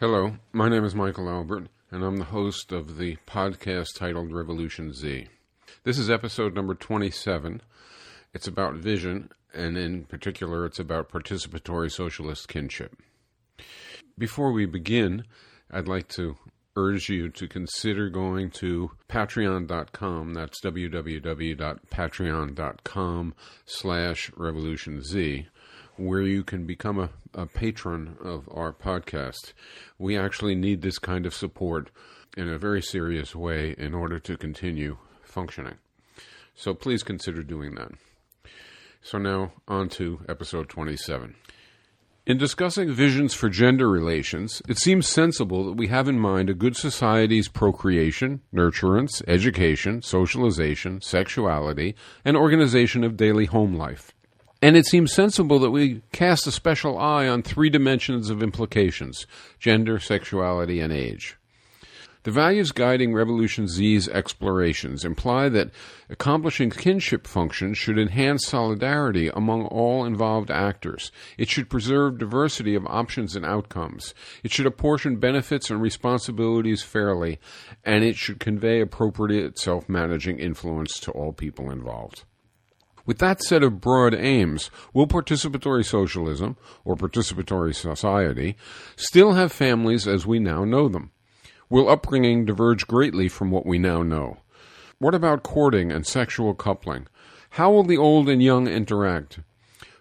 Hello, my name is Michael Albert, and I'm the host of the podcast titled Revolution Z. This is episode number 27. It's about vision, and in particular, it's about participatory socialist kinship. Before we begin, I'd like to urge you to consider going to patreon.com that's www.patreon.com slash revolutionz where you can become a, a patron of our podcast. We actually need this kind of support in a very serious way in order to continue functioning. So please consider doing that. So now on to episode 27. In discussing visions for gender relations, it seems sensible that we have in mind a good society's procreation, nurturance, education, socialization, sexuality, and organization of daily home life. And it seems sensible that we cast a special eye on three dimensions of implications gender, sexuality, and age. The values guiding Revolution Z's explorations imply that accomplishing kinship functions should enhance solidarity among all involved actors. It should preserve diversity of options and outcomes. It should apportion benefits and responsibilities fairly, and it should convey appropriate self managing influence to all people involved. With that set of broad aims, will participatory socialism, or participatory society, still have families as we now know them? Will upbringing diverge greatly from what we now know? What about courting and sexual coupling? How will the old and young interact?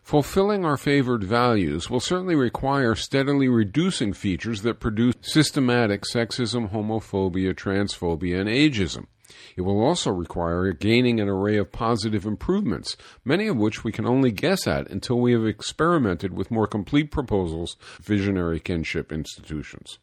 Fulfilling our favored values will certainly require steadily reducing features that produce systematic sexism, homophobia, transphobia, and ageism. It will also require gaining an array of positive improvements, many of which we can only guess at until we have experimented with more complete proposals visionary kinship institutions.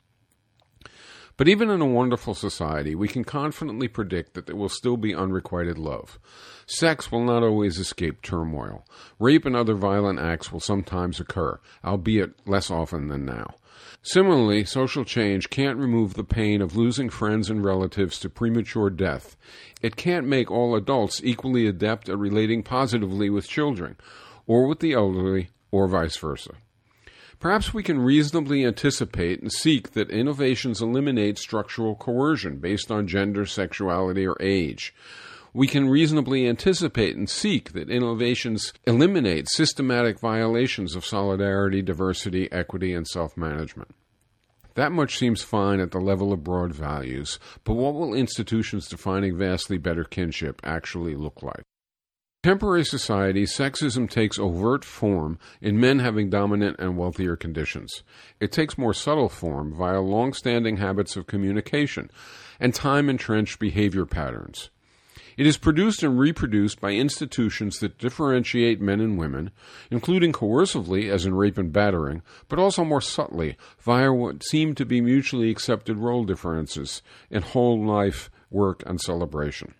But even in a wonderful society, we can confidently predict that there will still be unrequited love. Sex will not always escape turmoil. Rape and other violent acts will sometimes occur, albeit less often than now. Similarly, social change can't remove the pain of losing friends and relatives to premature death. It can't make all adults equally adept at relating positively with children, or with the elderly, or vice versa. Perhaps we can reasonably anticipate and seek that innovations eliminate structural coercion based on gender, sexuality, or age. We can reasonably anticipate and seek that innovations eliminate systematic violations of solidarity, diversity, equity, and self management. That much seems fine at the level of broad values, but what will institutions defining vastly better kinship actually look like? Contemporary society, sexism takes overt form in men having dominant and wealthier conditions. It takes more subtle form via long standing habits of communication and time entrenched behavior patterns. It is produced and reproduced by institutions that differentiate men and women, including coercively, as in rape and battering, but also more subtly via what seem to be mutually accepted role differences in whole life, work, and celebration.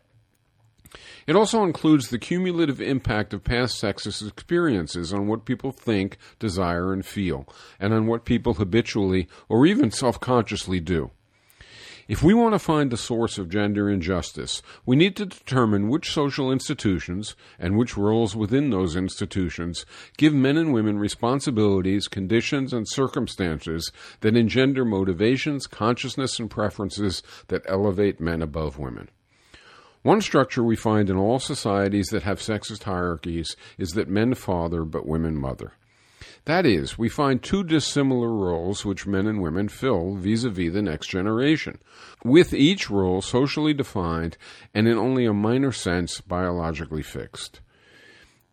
It also includes the cumulative impact of past sexist experiences on what people think, desire, and feel, and on what people habitually or even self consciously do. If we want to find the source of gender injustice, we need to determine which social institutions and which roles within those institutions give men and women responsibilities, conditions, and circumstances that engender motivations, consciousness, and preferences that elevate men above women. One structure we find in all societies that have sexist hierarchies is that men father but women mother. That is, we find two dissimilar roles which men and women fill vis a vis the next generation, with each role socially defined and in only a minor sense biologically fixed.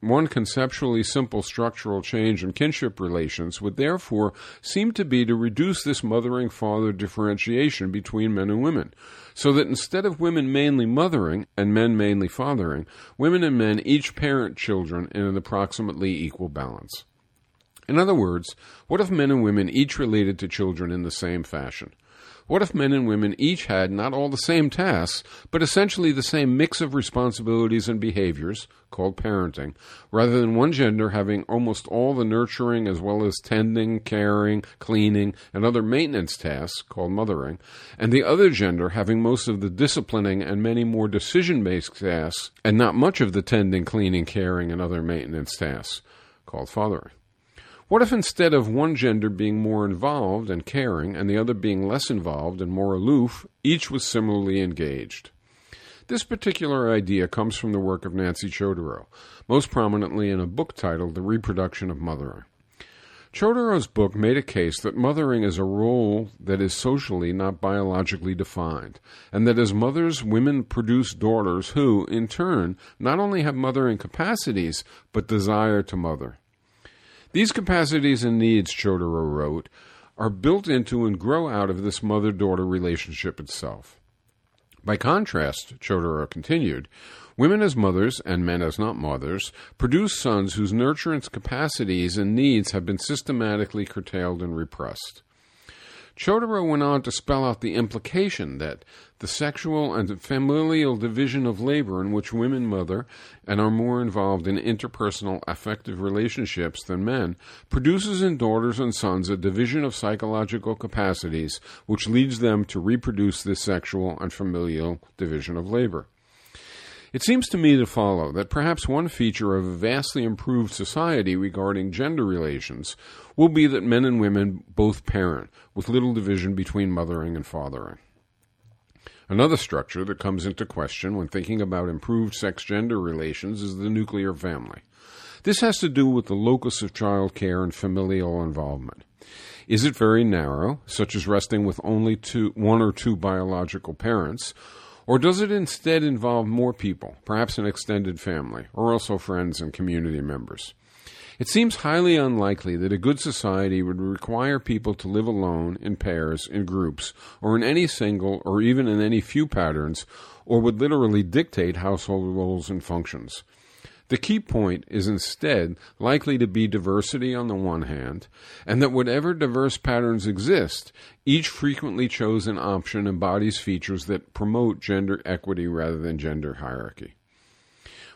One conceptually simple structural change in kinship relations would therefore seem to be to reduce this mothering father differentiation between men and women, so that instead of women mainly mothering and men mainly fathering, women and men each parent children in an approximately equal balance. In other words, what if men and women each related to children in the same fashion? What if men and women each had not all the same tasks, but essentially the same mix of responsibilities and behaviors, called parenting, rather than one gender having almost all the nurturing as well as tending, caring, cleaning, and other maintenance tasks, called mothering, and the other gender having most of the disciplining and many more decision based tasks, and not much of the tending, cleaning, caring, and other maintenance tasks, called fathering? What if instead of one gender being more involved and caring and the other being less involved and more aloof, each was similarly engaged? This particular idea comes from the work of Nancy Chodorow, most prominently in a book titled The Reproduction of Mothering. Chodorow's book made a case that mothering is a role that is socially, not biologically defined, and that as mothers, women produce daughters who, in turn, not only have mothering capacities, but desire to mother. These capacities and needs, Chodorow wrote, are built into and grow out of this mother daughter relationship itself. By contrast, Chodorow continued, women as mothers and men as not mothers produce sons whose nurturance capacities and needs have been systematically curtailed and repressed. Chodorow went on to spell out the implication that the sexual and familial division of labor in which women mother and are more involved in interpersonal affective relationships than men produces in daughters and sons a division of psychological capacities which leads them to reproduce this sexual and familial division of labor. It seems to me to follow that perhaps one feature of a vastly improved society regarding gender relations will be that men and women both parent, with little division between mothering and fathering. Another structure that comes into question when thinking about improved sex gender relations is the nuclear family. This has to do with the locus of child care and familial involvement. Is it very narrow, such as resting with only two, one or two biological parents, or does it instead involve more people, perhaps an extended family, or also friends and community members? It seems highly unlikely that a good society would require people to live alone, in pairs, in groups, or in any single or even in any few patterns, or would literally dictate household roles and functions. The key point is instead likely to be diversity on the one hand, and that whatever diverse patterns exist, each frequently chosen option embodies features that promote gender equity rather than gender hierarchy.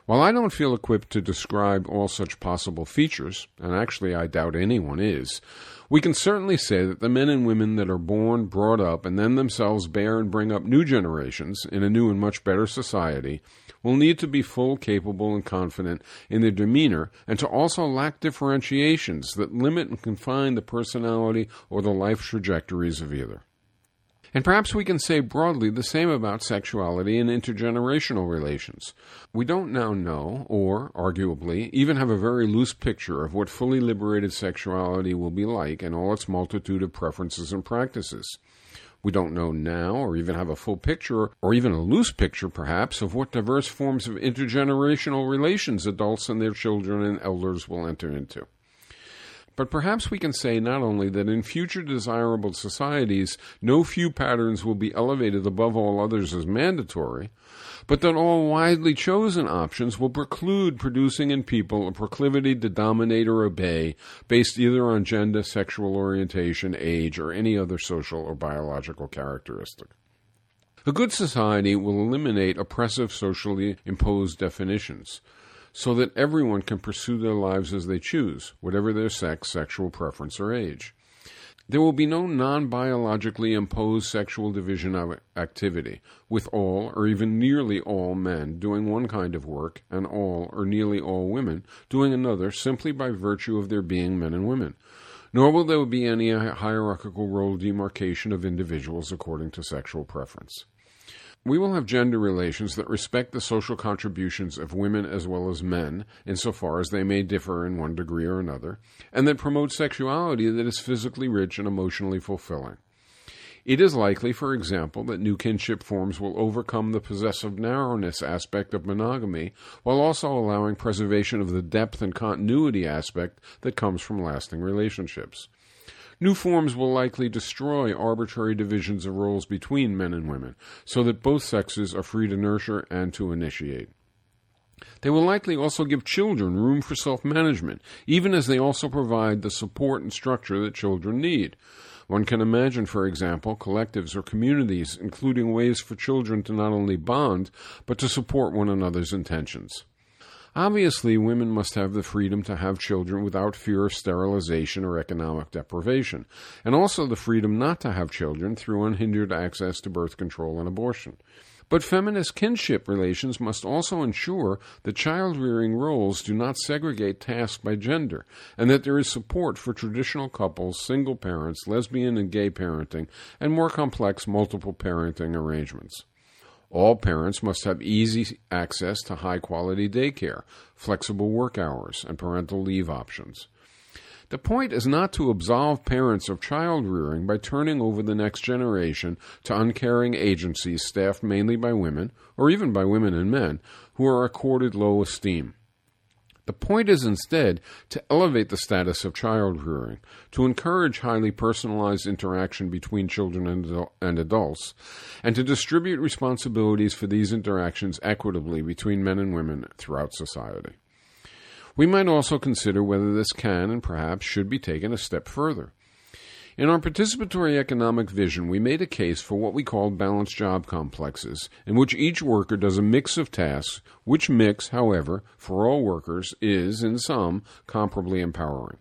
While I don't feel equipped to describe all such possible features, and actually I doubt anyone is, we can certainly say that the men and women that are born, brought up, and then themselves bear and bring up new generations in a new and much better society will need to be full, capable, and confident in their demeanor, and to also lack differentiations that limit and confine the personality or the life trajectories of either. And perhaps we can say broadly the same about sexuality and intergenerational relations. We don't now know, or, arguably, even have a very loose picture of what fully liberated sexuality will be like and all its multitude of preferences and practices. We don't know now, or even have a full picture, or even a loose picture perhaps, of what diverse forms of intergenerational relations adults and their children and elders will enter into. But perhaps we can say not only that in future desirable societies no few patterns will be elevated above all others as mandatory, but that all widely chosen options will preclude producing in people a proclivity to dominate or obey based either on gender, sexual orientation, age, or any other social or biological characteristic. A good society will eliminate oppressive socially imposed definitions so that everyone can pursue their lives as they choose, whatever their sex, sexual preference, or age. There will be no non biologically imposed sexual division of activity, with all or even nearly all men doing one kind of work and all or nearly all women doing another simply by virtue of their being men and women. Nor will there be any hierarchical role demarcation of individuals according to sexual preference. We will have gender relations that respect the social contributions of women as well as men, insofar as they may differ in one degree or another, and that promote sexuality that is physically rich and emotionally fulfilling. It is likely, for example, that new kinship forms will overcome the possessive narrowness aspect of monogamy, while also allowing preservation of the depth and continuity aspect that comes from lasting relationships. New forms will likely destroy arbitrary divisions of roles between men and women, so that both sexes are free to nurture and to initiate. They will likely also give children room for self management, even as they also provide the support and structure that children need. One can imagine, for example, collectives or communities including ways for children to not only bond, but to support one another's intentions. Obviously, women must have the freedom to have children without fear of sterilization or economic deprivation, and also the freedom not to have children through unhindered access to birth control and abortion. But feminist kinship relations must also ensure that child rearing roles do not segregate tasks by gender, and that there is support for traditional couples, single parents, lesbian and gay parenting, and more complex multiple parenting arrangements. All parents must have easy access to high quality daycare, flexible work hours, and parental leave options. The point is not to absolve parents of child rearing by turning over the next generation to uncaring agencies staffed mainly by women, or even by women and men, who are accorded low esteem. The point is instead to elevate the status of child rearing, to encourage highly personalized interaction between children and, and adults, and to distribute responsibilities for these interactions equitably between men and women throughout society. We might also consider whether this can and perhaps should be taken a step further. In our participatory economic vision, we made a case for what we called balanced job complexes, in which each worker does a mix of tasks, which mix, however, for all workers is, in some, comparably empowering.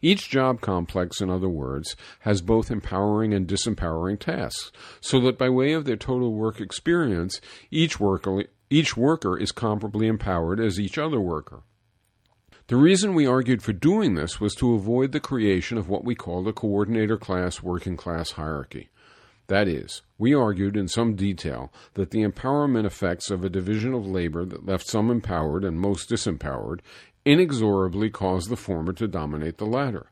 Each job complex, in other words, has both empowering and disempowering tasks, so that by way of their total work experience, each worker, each worker is comparably empowered as each other worker. The reason we argued for doing this was to avoid the creation of what we call the coordinator class working class hierarchy. That is, we argued in some detail that the empowerment effects of a division of labor that left some empowered and most disempowered inexorably caused the former to dominate the latter.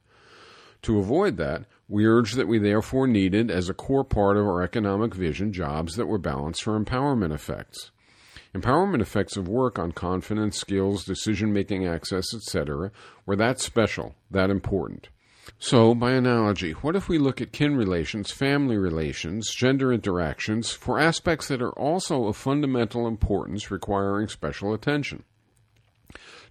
To avoid that, we urged that we therefore needed, as a core part of our economic vision, jobs that were balanced for empowerment effects. Empowerment effects of work on confidence, skills, decision making access, etc., were that special, that important. So, by analogy, what if we look at kin relations, family relations, gender interactions for aspects that are also of fundamental importance requiring special attention?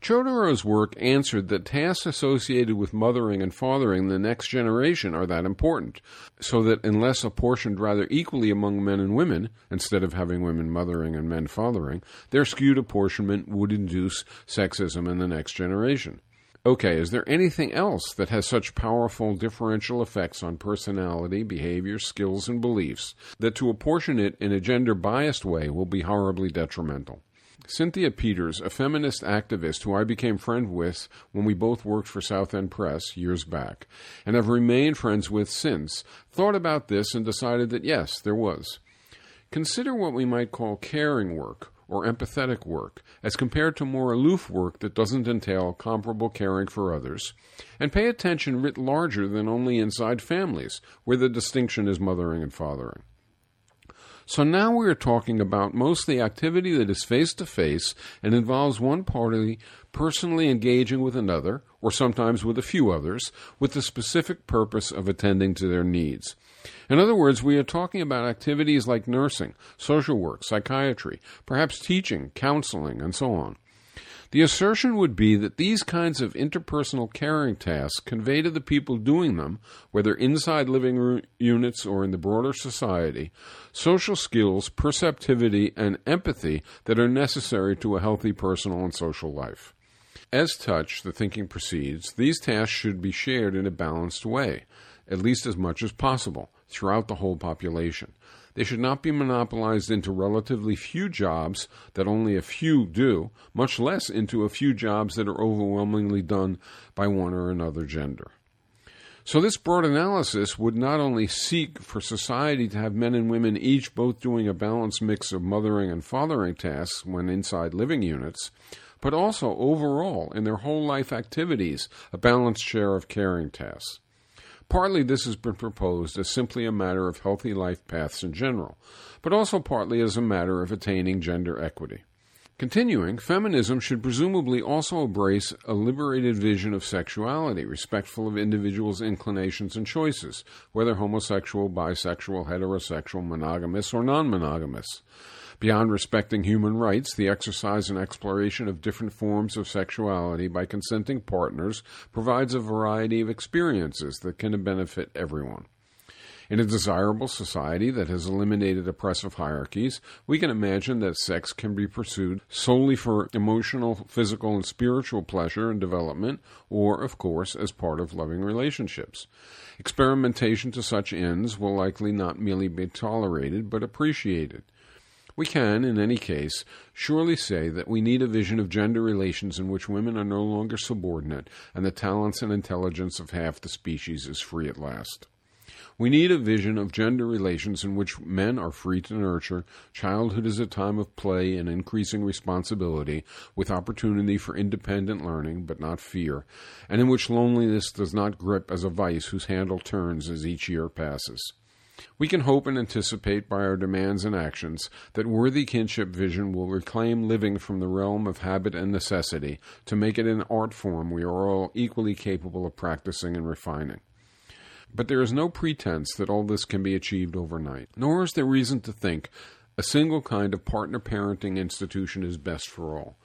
Chodorow's work answered that tasks associated with mothering and fathering the next generation are that important, so that unless apportioned rather equally among men and women, instead of having women mothering and men fathering, their skewed apportionment would induce sexism in the next generation. Okay, is there anything else that has such powerful differential effects on personality, behavior, skills, and beliefs that to apportion it in a gender biased way will be horribly detrimental? Cynthia Peters, a feminist activist who I became friends with when we both worked for South End Press years back, and have remained friends with since, thought about this and decided that yes, there was. Consider what we might call caring work or empathetic work, as compared to more aloof work that doesn't entail comparable caring for others, and pay attention writ larger than only inside families, where the distinction is mothering and fathering. So now we are talking about mostly activity that is face to face and involves one party personally engaging with another, or sometimes with a few others, with the specific purpose of attending to their needs. In other words, we are talking about activities like nursing, social work, psychiatry, perhaps teaching, counseling, and so on. The assertion would be that these kinds of interpersonal caring tasks convey to the people doing them, whether inside living units or in the broader society, social skills, perceptivity, and empathy that are necessary to a healthy personal and social life. As such, the thinking proceeds, these tasks should be shared in a balanced way, at least as much as possible, throughout the whole population. They should not be monopolized into relatively few jobs that only a few do, much less into a few jobs that are overwhelmingly done by one or another gender. So, this broad analysis would not only seek for society to have men and women each both doing a balanced mix of mothering and fathering tasks when inside living units, but also overall in their whole life activities, a balanced share of caring tasks. Partly this has been proposed as simply a matter of healthy life paths in general, but also partly as a matter of attaining gender equity. Continuing, feminism should presumably also embrace a liberated vision of sexuality, respectful of individuals' inclinations and choices, whether homosexual, bisexual, heterosexual, monogamous, or non monogamous. Beyond respecting human rights, the exercise and exploration of different forms of sexuality by consenting partners provides a variety of experiences that can benefit everyone. In a desirable society that has eliminated oppressive hierarchies, we can imagine that sex can be pursued solely for emotional, physical, and spiritual pleasure and development, or, of course, as part of loving relationships. Experimentation to such ends will likely not merely be tolerated, but appreciated. We can, in any case, surely say that we need a vision of gender relations in which women are no longer subordinate and the talents and intelligence of half the species is free at last. We need a vision of gender relations in which men are free to nurture, childhood is a time of play and increasing responsibility, with opportunity for independent learning, but not fear, and in which loneliness does not grip as a vice whose handle turns as each year passes. We can hope and anticipate by our demands and actions that worthy kinship vision will reclaim living from the realm of habit and necessity to make it an art form we are all equally capable of practicing and refining. But there is no pretense that all this can be achieved overnight, nor is there reason to think a single kind of partner parenting institution is best for all.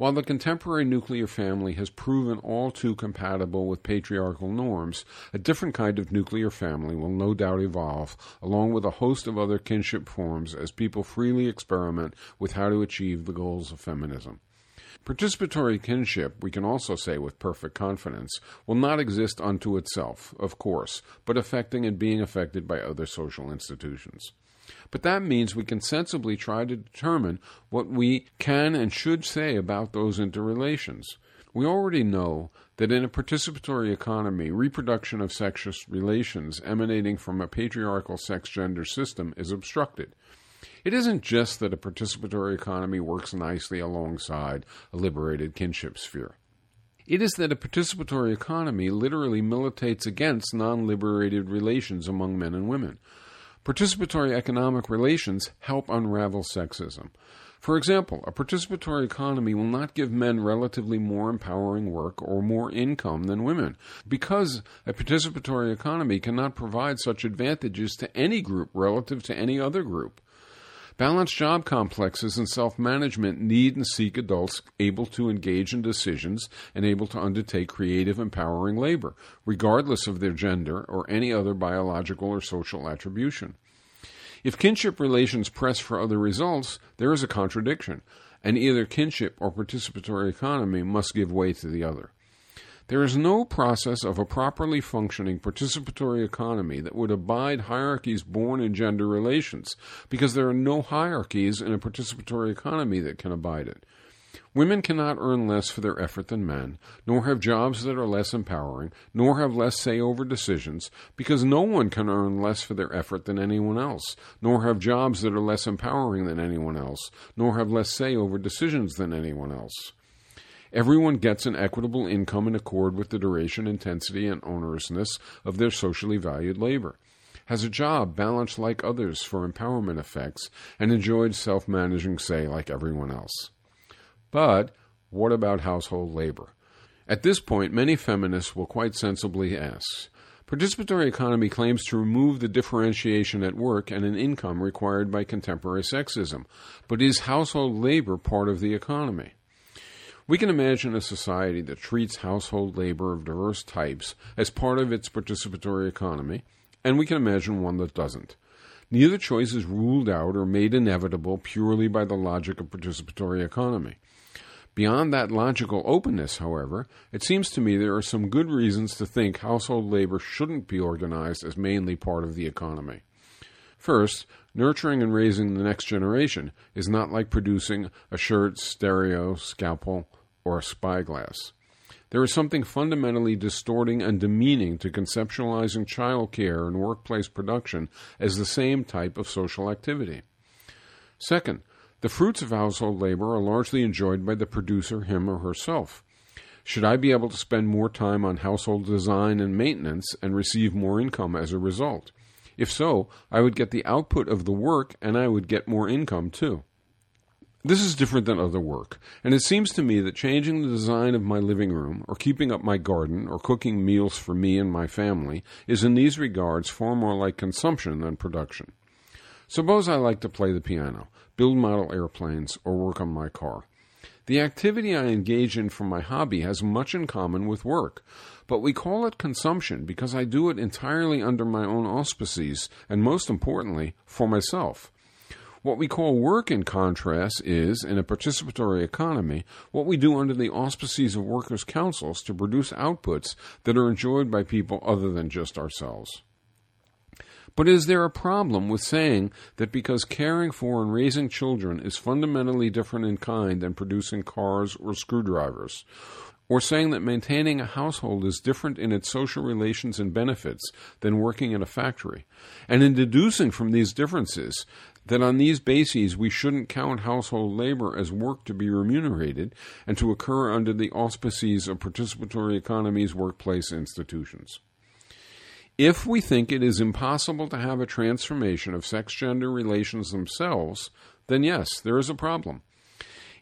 While the contemporary nuclear family has proven all too compatible with patriarchal norms, a different kind of nuclear family will no doubt evolve, along with a host of other kinship forms, as people freely experiment with how to achieve the goals of feminism. Participatory kinship, we can also say with perfect confidence, will not exist unto itself, of course, but affecting and being affected by other social institutions. But that means we can sensibly try to determine what we can and should say about those interrelations. We already know that in a participatory economy, reproduction of sexist relations emanating from a patriarchal sex gender system is obstructed. It isn't just that a participatory economy works nicely alongside a liberated kinship sphere. It is that a participatory economy literally militates against non liberated relations among men and women. Participatory economic relations help unravel sexism. For example, a participatory economy will not give men relatively more empowering work or more income than women, because a participatory economy cannot provide such advantages to any group relative to any other group. Balanced job complexes and self management need and seek adults able to engage in decisions and able to undertake creative, empowering labor, regardless of their gender or any other biological or social attribution. If kinship relations press for other results, there is a contradiction, and either kinship or participatory economy must give way to the other. There is no process of a properly functioning participatory economy that would abide hierarchies born in gender relations, because there are no hierarchies in a participatory economy that can abide it. Women cannot earn less for their effort than men, nor have jobs that are less empowering, nor have less say over decisions, because no one can earn less for their effort than anyone else, nor have jobs that are less empowering than anyone else, nor have less say over decisions than anyone else. Everyone gets an equitable income in accord with the duration, intensity, and onerousness of their socially valued labor, has a job balanced like others for empowerment effects, and enjoys self managing say like everyone else. But what about household labor? At this point, many feminists will quite sensibly ask Participatory economy claims to remove the differentiation at work and in income required by contemporary sexism, but is household labor part of the economy? We can imagine a society that treats household labor of diverse types as part of its participatory economy, and we can imagine one that doesn't. Neither choice is ruled out or made inevitable purely by the logic of participatory economy. Beyond that logical openness, however, it seems to me there are some good reasons to think household labor shouldn't be organized as mainly part of the economy. First, nurturing and raising the next generation is not like producing a shirt, stereo, scalpel, or a spyglass. There is something fundamentally distorting and demeaning to conceptualizing child care and workplace production as the same type of social activity. Second, the fruits of household labor are largely enjoyed by the producer, him or herself. Should I be able to spend more time on household design and maintenance and receive more income as a result? If so, I would get the output of the work and I would get more income too. This is different than other work, and it seems to me that changing the design of my living room, or keeping up my garden, or cooking meals for me and my family is in these regards far more like consumption than production. Suppose I like to play the piano, build model airplanes, or work on my car. The activity I engage in for my hobby has much in common with work, but we call it consumption because I do it entirely under my own auspices, and most importantly, for myself. What we call work, in contrast, is, in a participatory economy, what we do under the auspices of workers' councils to produce outputs that are enjoyed by people other than just ourselves. But is there a problem with saying that because caring for and raising children is fundamentally different in kind than producing cars or screwdrivers? Or saying that maintaining a household is different in its social relations and benefits than working in a factory? And in deducing from these differences that on these bases we shouldn't count household labor as work to be remunerated and to occur under the auspices of participatory economies workplace institutions. If we think it is impossible to have a transformation of sex gender relations themselves, then yes, there is a problem.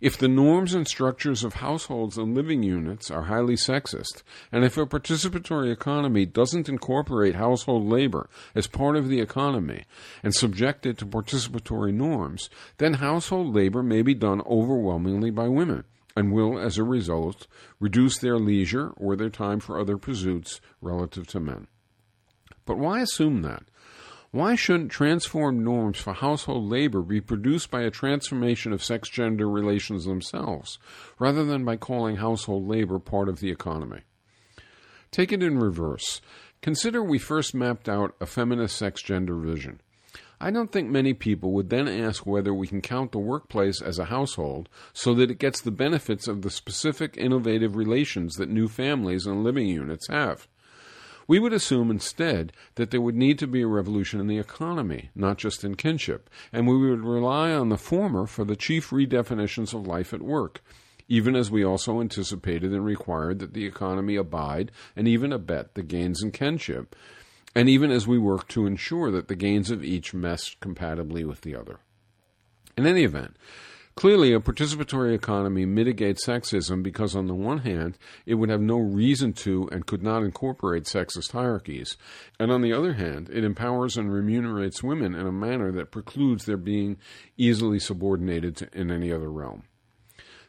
If the norms and structures of households and living units are highly sexist, and if a participatory economy doesn't incorporate household labor as part of the economy and subject it to participatory norms, then household labor may be done overwhelmingly by women and will, as a result, reduce their leisure or their time for other pursuits relative to men. But why assume that? Why shouldn't transformed norms for household labor be produced by a transformation of sex gender relations themselves, rather than by calling household labor part of the economy? Take it in reverse. Consider we first mapped out a feminist sex gender vision. I don't think many people would then ask whether we can count the workplace as a household so that it gets the benefits of the specific innovative relations that new families and living units have. We would assume instead that there would need to be a revolution in the economy, not just in kinship, and we would rely on the former for the chief redefinitions of life at work, even as we also anticipated and required that the economy abide and even abet the gains in kinship, and even as we work to ensure that the gains of each meshed compatibly with the other. In any event, Clearly, a participatory economy mitigates sexism because, on the one hand, it would have no reason to and could not incorporate sexist hierarchies, and on the other hand, it empowers and remunerates women in a manner that precludes their being easily subordinated to, in any other realm.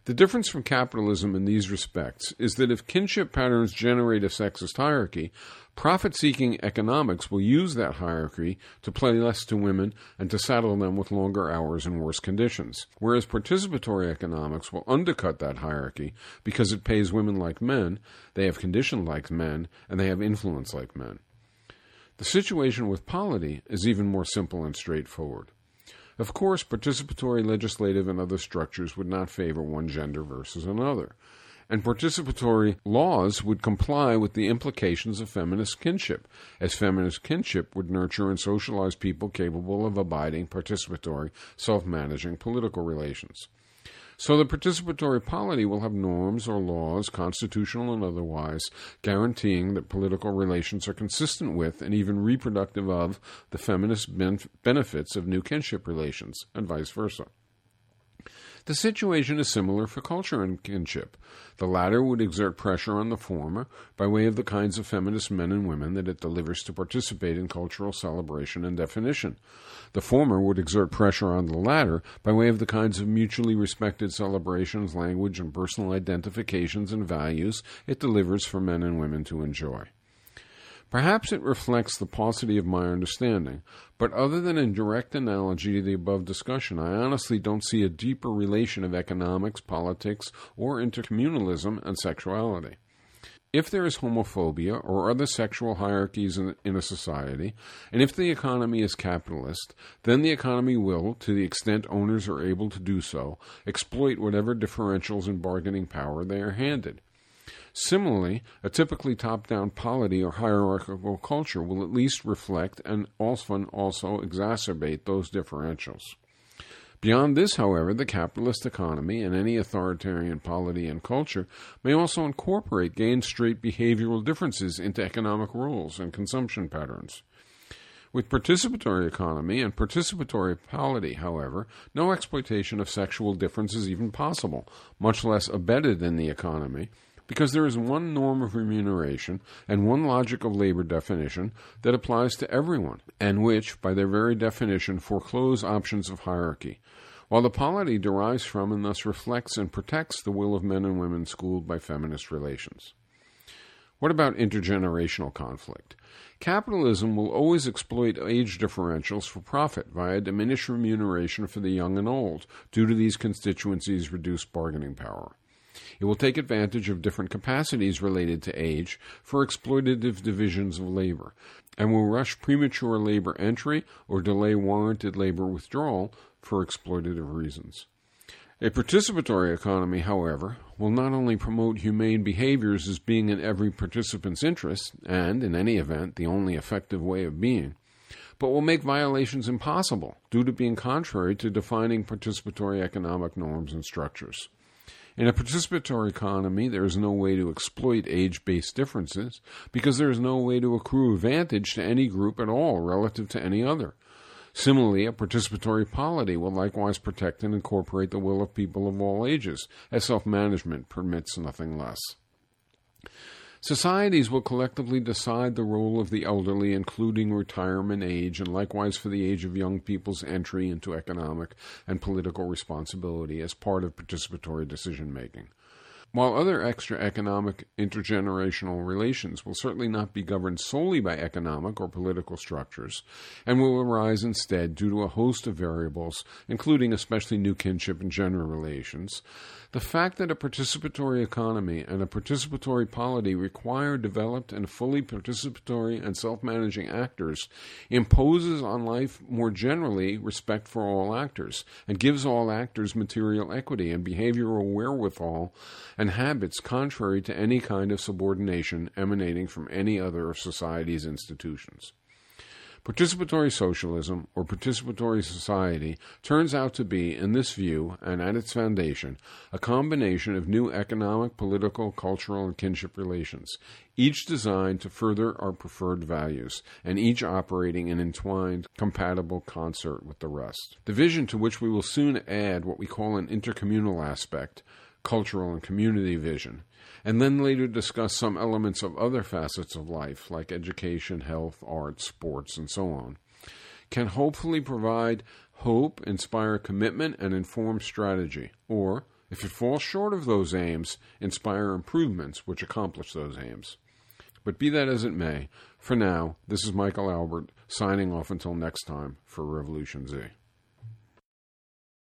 The difference from capitalism in these respects is that if kinship patterns generate a sexist hierarchy, profit seeking economics will use that hierarchy to play less to women and to saddle them with longer hours and worse conditions. Whereas participatory economics will undercut that hierarchy because it pays women like men, they have condition like men, and they have influence like men. The situation with polity is even more simple and straightforward. Of course, participatory legislative and other structures would not favor one gender versus another, and participatory laws would comply with the implications of feminist kinship, as feminist kinship would nurture and socialize people capable of abiding participatory, self managing political relations. So the participatory polity will have norms or laws, constitutional and otherwise, guaranteeing that political relations are consistent with and even reproductive of the feminist benefits of new kinship relations, and vice versa. The situation is similar for culture and kinship. The latter would exert pressure on the former by way of the kinds of feminist men and women that it delivers to participate in cultural celebration and definition. The former would exert pressure on the latter by way of the kinds of mutually respected celebrations, language, and personal identifications and values it delivers for men and women to enjoy. Perhaps it reflects the paucity of my understanding, but other than a direct analogy to the above discussion, I honestly don't see a deeper relation of economics, politics, or intercommunalism and sexuality. If there is homophobia or other sexual hierarchies in, in, a society, and if the economy is capitalist, then the economy will, to the extent owners are able to do so, exploit whatever differentials in bargaining power they are handed. Similarly, a typically top down polity or hierarchical culture will at least reflect and often also exacerbate those differentials. Beyond this, however, the capitalist economy and any authoritarian polity and culture may also incorporate gain straight behavioral differences into economic rules and consumption patterns. With participatory economy and participatory polity, however, no exploitation of sexual difference is even possible, much less abetted in the economy, because there is one norm of remuneration and one logic of labor definition that applies to everyone, and which, by their very definition, foreclose options of hierarchy, while the polity derives from and thus reflects and protects the will of men and women schooled by feminist relations. What about intergenerational conflict? Capitalism will always exploit age differentials for profit via diminished remuneration for the young and old due to these constituencies' reduced bargaining power. It will take advantage of different capacities related to age for exploitative divisions of labor, and will rush premature labor entry or delay warranted labor withdrawal for exploitative reasons. A participatory economy, however, will not only promote humane behaviors as being in every participant's interest, and, in any event, the only effective way of being, but will make violations impossible due to being contrary to defining participatory economic norms and structures. In a participatory economy, there is no way to exploit age based differences because there is no way to accrue advantage to any group at all relative to any other. Similarly, a participatory polity will likewise protect and incorporate the will of people of all ages, as self management permits nothing less. Societies will collectively decide the role of the elderly, including retirement age, and likewise for the age of young people's entry into economic and political responsibility as part of participatory decision making. While other extra economic intergenerational relations will certainly not be governed solely by economic or political structures, and will arise instead due to a host of variables, including especially new kinship and gender relations, the fact that a participatory economy and a participatory polity require developed and fully participatory and self managing actors imposes on life more generally respect for all actors and gives all actors material equity and behavioral wherewithal and habits contrary to any kind of subordination emanating from any other of society's institutions. Participatory socialism, or participatory society, turns out to be, in this view and at its foundation, a combination of new economic, political, cultural, and kinship relations, each designed to further our preferred values, and each operating in entwined, compatible concert with the rest. The vision to which we will soon add what we call an intercommunal aspect cultural and community vision, and then later discuss some elements of other facets of life, like education, health, art, sports, and so on, can hopefully provide hope, inspire commitment, and inform strategy, or, if it falls short of those aims, inspire improvements which accomplish those aims. But be that as it may, for now, this is Michael Albert signing off until next time for Revolution Z.